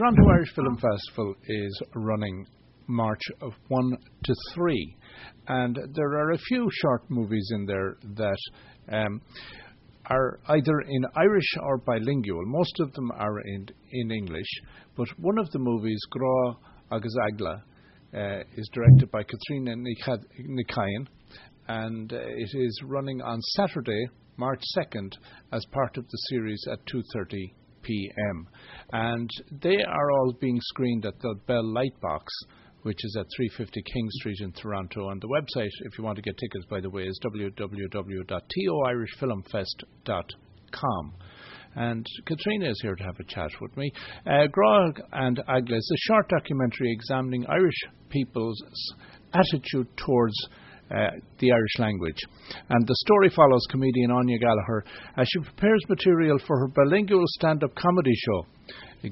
Toronto Irish Film Festival is running March of 1 to 3, and there are a few short movies in there that um, are either in Irish or bilingual. Most of them are in, in English, but one of the movies, Grá agus Eagla, uh, is directed by Caitríona Ní Chadhain, and uh, it is running on Saturday, March 2nd, as part of the series at 2:30 p.m. And they are all being screened at the Bell Lightbox which is at 350 King Street in Toronto. And the website, if you want to get tickets, by the way, is www.toirishfilmfest.com. And Caitríona is here to have a chat with me. Uh, Grá and Eagla is a short documentary examining Irish people's attitude towards uh, the Irish language. And the story follows comedian Anya Gallagher as she prepares material for her bilingual stand up comedy show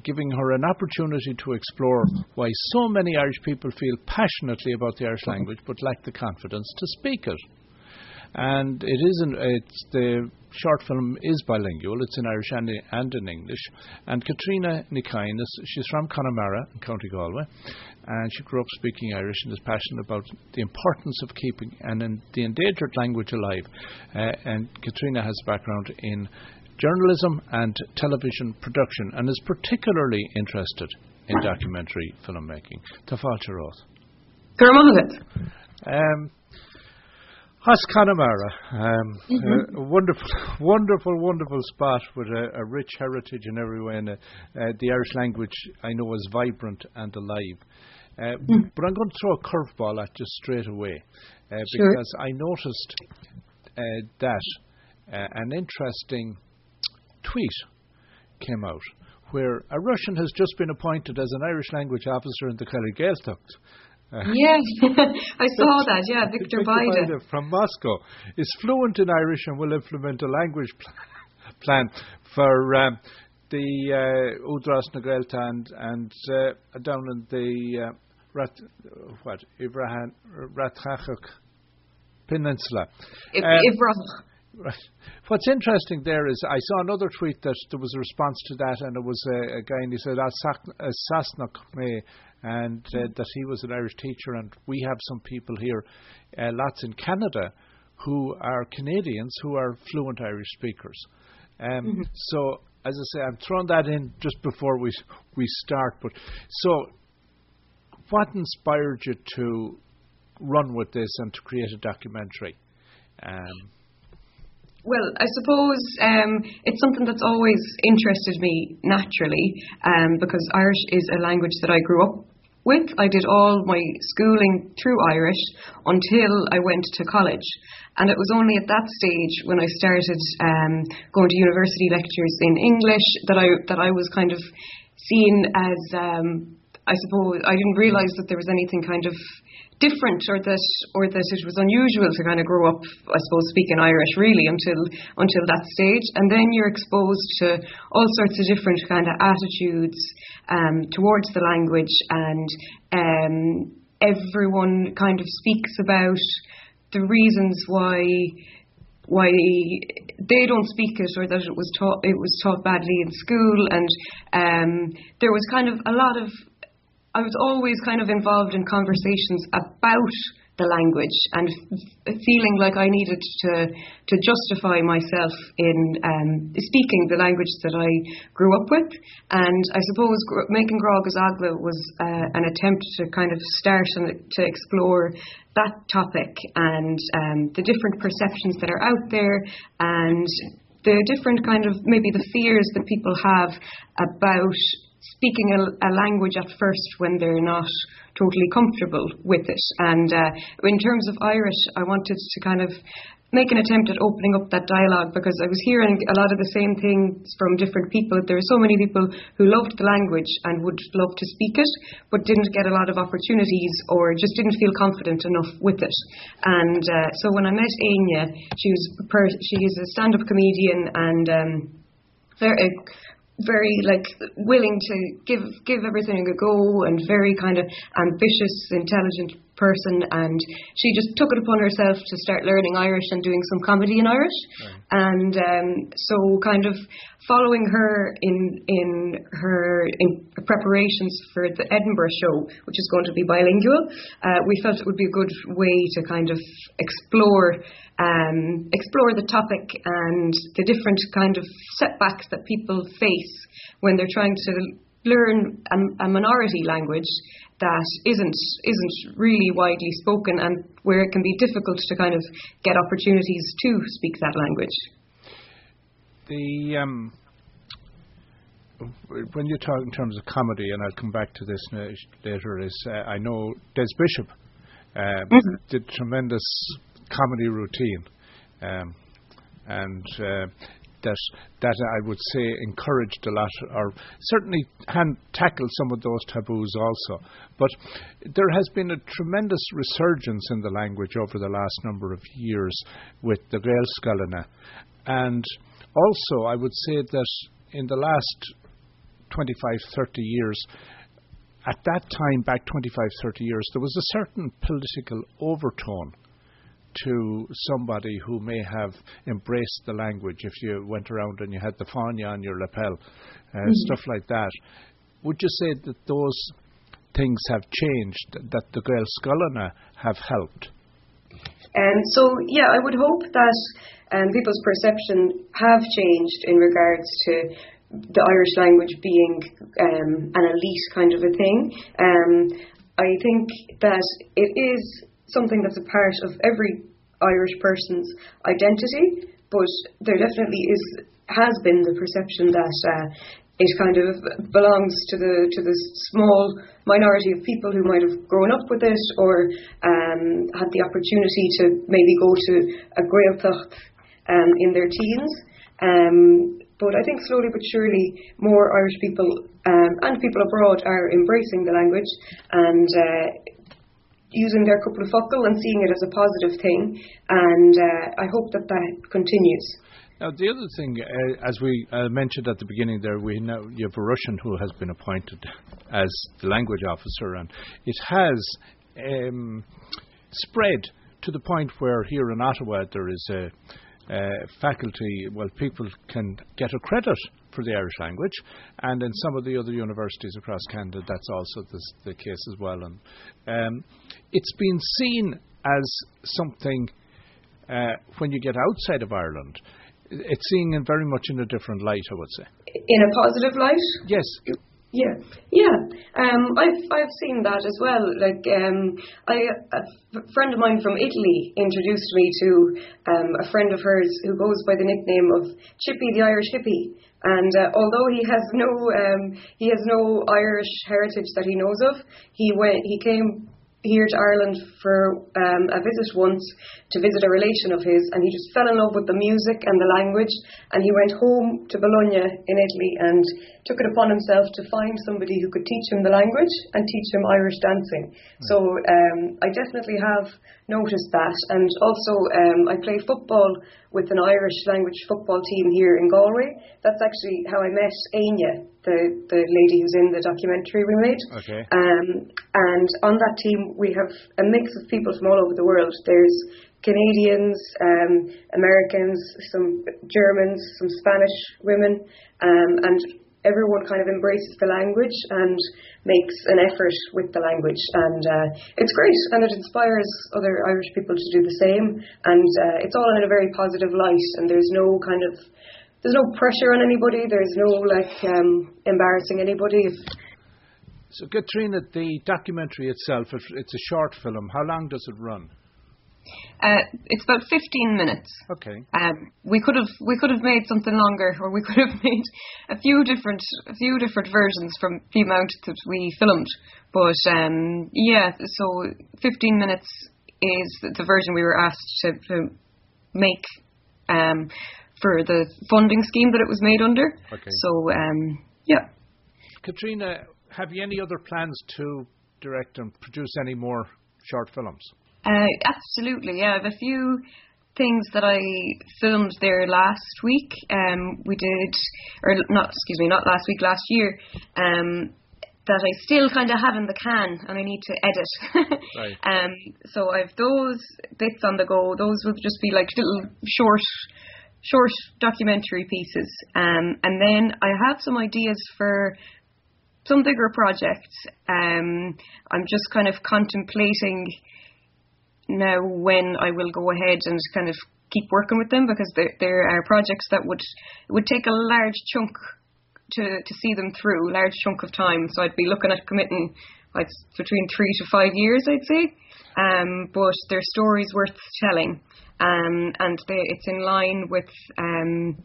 giving her an opportunity to explore why so many Irish people feel passionately about the Irish language but lack the confidence to speak it. And it isn't. It's the short film is bilingual. It's in Irish and, and in English. And Caitríona Ní Chadhain, she's from Connemara in County Galway, and she grew up speaking Irish and is passionate about the importance of keeping and the endangered language alive. Uh, and Katrina has a background in journalism and television production and is particularly interested in documentary filmmaking. Tafalcha Roth. Um, Has Connemara, um, mm-hmm. a wonderful, wonderful, wonderful spot with a, a rich heritage in every way, and uh, uh, the Irish language I know is vibrant and alive. Uh, mm. But I'm going to throw a curveball at you straight away uh, sure. because I noticed uh, that uh, an interesting tweet came out where a Russian has just been appointed as an Irish language officer in the. Uh, yes, I saw that. Yeah, Victor, Victor Bayda from Moscow. Is fluent in Irish and will implement a language pl- plan for um, the uh, Údarás na Gaeltachta and, and uh, down in the uh, Rat, what? Uíbh Ráthach Peninsula. If, um, Right. What's interesting there is I saw another tweet that there was a response to that, and it was a, a guy and he said Sasnak me, and uh, that he was an Irish teacher, and we have some people here, uh, lots in Canada, who are Canadians who are fluent Irish speakers. Um, mm-hmm. So as I say, I'm throwing that in just before we we start. But so, what inspired you to run with this and to create a documentary? Um, well, I suppose um, it's something that's always interested me naturally um, because Irish is a language that I grew up with. I did all my schooling through Irish until I went to college. And it was only at that stage when I started um, going to university lectures in English that I that I was kind of seen as um, I suppose I didn't realise that there was anything kind of different or that or that it was unusual to kind of grow up I suppose speaking Irish really until until that stage. And then you're exposed to all sorts of different kind of attitudes um, towards the language and um, everyone kind of speaks about the reasons why why they don't speak it or that it was taught it was taught badly in school. And um, there was kind of a lot of I was always kind of involved in conversations about the language and f- feeling like I needed to to justify myself in um, speaking the language that I grew up with. And I suppose gr- making Grá as Eagla was uh, an attempt to kind of start and to explore that topic and um, the different perceptions that are out there and the different kind of maybe the fears that people have about speaking a, a, language at first when they're not totally comfortable with it. And uh, in terms of Irish, I wanted to kind of make an attempt at opening up that dialogue because I was hearing a lot of the same things from different people. There are so many people who loved the language and would love to speak it, but didn't get a lot of opportunities or just didn't feel confident enough with it. And uh, so when I met Anya, she was per- she is a stand-up comedian and um, very very like willing to give give everything a go and very kind of ambitious, intelligent person, and she just took it upon herself to start learning Irish and doing some comedy in Irish. Right. And um, so, kind of following her in in her in preparations for the Edinburgh show, which is going to be bilingual, uh, we felt it would be a good way to kind of explore um, explore the topic and the different kind of setbacks that people face when they're trying to learn a, a minority language that isn't isn't really widely spoken and where it can be difficult to kind of get opportunities to speak that language. The um, when you talk in terms of comedy, and I'll come back to this later, is uh, I know Des Bishop uh, mm-hmm. did tremendous comedy routine, um, and uh, that that I would say encouraged a lot, or certainly hand, tackled some of those taboos also. But there has been a tremendous resurgence in the language over the last number of years with the Gaelscoileanna, and also I would say that in the last 25, 30 years. At that time, back 25, 30 years, there was a certain political overtone to somebody who may have embraced the language if you went around and you had the fáinne on your lapel, uh, mm-hmm. stuff like that. Would you say that those things have changed, that the Gaelscoileanna have helped? And so, yeah, I would hope that um, people's perception have changed in regards to the Irish language being um, an elite kind of a thing. Um, I think that it is something that's a part of every Irish person's identity, but there definitely is has been the perception that uh, it kind of belongs to the to the small minority of people who might have grown up with it or um, had the opportunity to maybe go to a Gaeltacht um, in their teens. Um, but I think slowly but surely more Irish people um, and people abroad are embracing the language and uh, using their couple of and seeing it as a positive thing. And uh, I hope that that continues. Now, the other thing, uh, as we uh, mentioned at the beginning there, we know you have a Russian who has been appointed as the language officer, and it has um, spread to the point where here in Ottawa there is a uh, faculty, well, people can get a credit for the Irish language, and in some of the other universities across Canada, that's also the, the case as well. And um, it's been seen as something uh, when you get outside of Ireland. It's seen in very much in a different light, I would say. In a positive light? Yes. Yeah, yeah. Um, I've I've seen that as well. Like, um, I a friend of mine from Italy introduced me to um, a friend of hers who goes by the nickname of Chippy the Irish Hippie. And uh, although he has no um, he has no Irish heritage that he knows of, he went he came here to Ireland for um, a visit once to visit a relation of his, and he just fell in love with the music and the language. And he went home to Bologna in Italy and took it upon himself to find somebody who could teach him the language and teach him Irish dancing. Mm. So um, I definitely have noticed that. And also, um, I play football with an Irish language football team here in Galway. That's actually how I met Anya, the, the lady who's in the documentary we made. Okay. Um, and on that team, we have a mix of people from all over the world. There's Canadians, um, Americans, some Germans, some Spanish women, um, and everyone kind of embraces the language and makes an effort with the language. And uh, it's great, and it inspires other Irish people to do the same. And uh, it's all in a very positive light, and there's no kind of there's no pressure on anybody. There's no like um, embarrassing anybody. So, Caitríona, the documentary itself, it's a short film. How long does it run? Uh, it's about 15 minutes. Okay. Um, we could have we could have made something longer, or we could have made a few different a few different versions from the amount that we filmed. But um, yeah, so 15 minutes is the version we were asked to, to make um, for the funding scheme that it was made under. Okay. So um, yeah. Caitríona, have you any other plans to direct and produce any more short films? Uh, absolutely, yeah. I have a few things that I filmed there last week. Um, we did, or not, excuse me, not last week, last year. Um, that I still kind of have in the can and I need to edit. Right. um, so I've those bits on the go. Those will just be like little short, short documentary pieces. Um, and then I have some ideas for some bigger projects. Um, I'm just kind of contemplating now when I will go ahead and kind of keep working with them because there, there are projects that would would take a large chunk to to see them through, large chunk of time. So I'd be looking at committing like between three to five years, I'd say. Um, but they're stories worth telling. Um, and they, it's in line with um,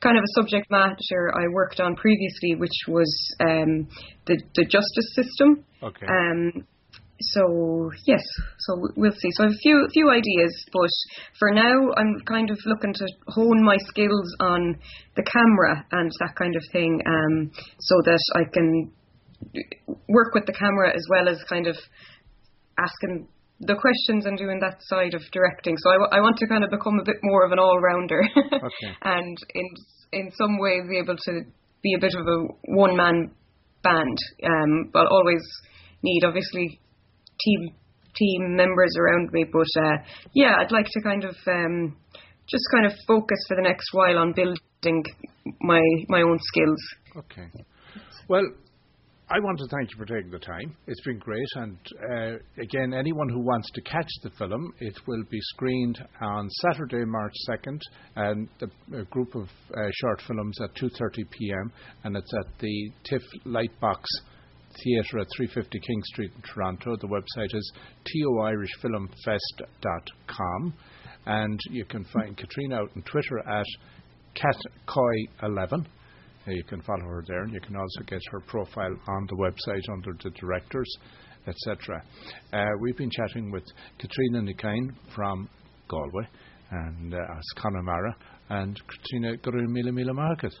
kind of a subject matter I worked on previously, which was um, the the justice system. Okay. Um, so yes, so we'll see. So I have a few few ideas, but for now I'm kind of looking to hone my skills on the camera and that kind of thing, um, so that I can work with the camera as well as kind of asking the questions and doing that side of directing. So I, w- I want to kind of become a bit more of an all rounder, Okay. and in in some way be able to be a bit of a one man band, um, but always need obviously team team members around me. But uh, yeah, I'd like to kind of um, just kind of focus for the next while on building my my own skills. Okay. Well, I want to thank you for taking the time. It's been great. And uh, again, anyone who wants to catch the film, it will be screened on Saturday, March 2nd, and the a group of uh, short films at 2:30 p.m. and it's at the TIFF Lightbox Theatre at 350 King Street in Toronto. The website is toirishfilmfest.com, and you can find Caitríona out on Twitter at catcoy11. Uh, You can follow her there, and you can also get her profile on the website under the directors, etc. Uh, we've been chatting with Caitríona Ní Chadhain from Galway and uh, as Connemara, and Caitríona Guru Mila Mila Market.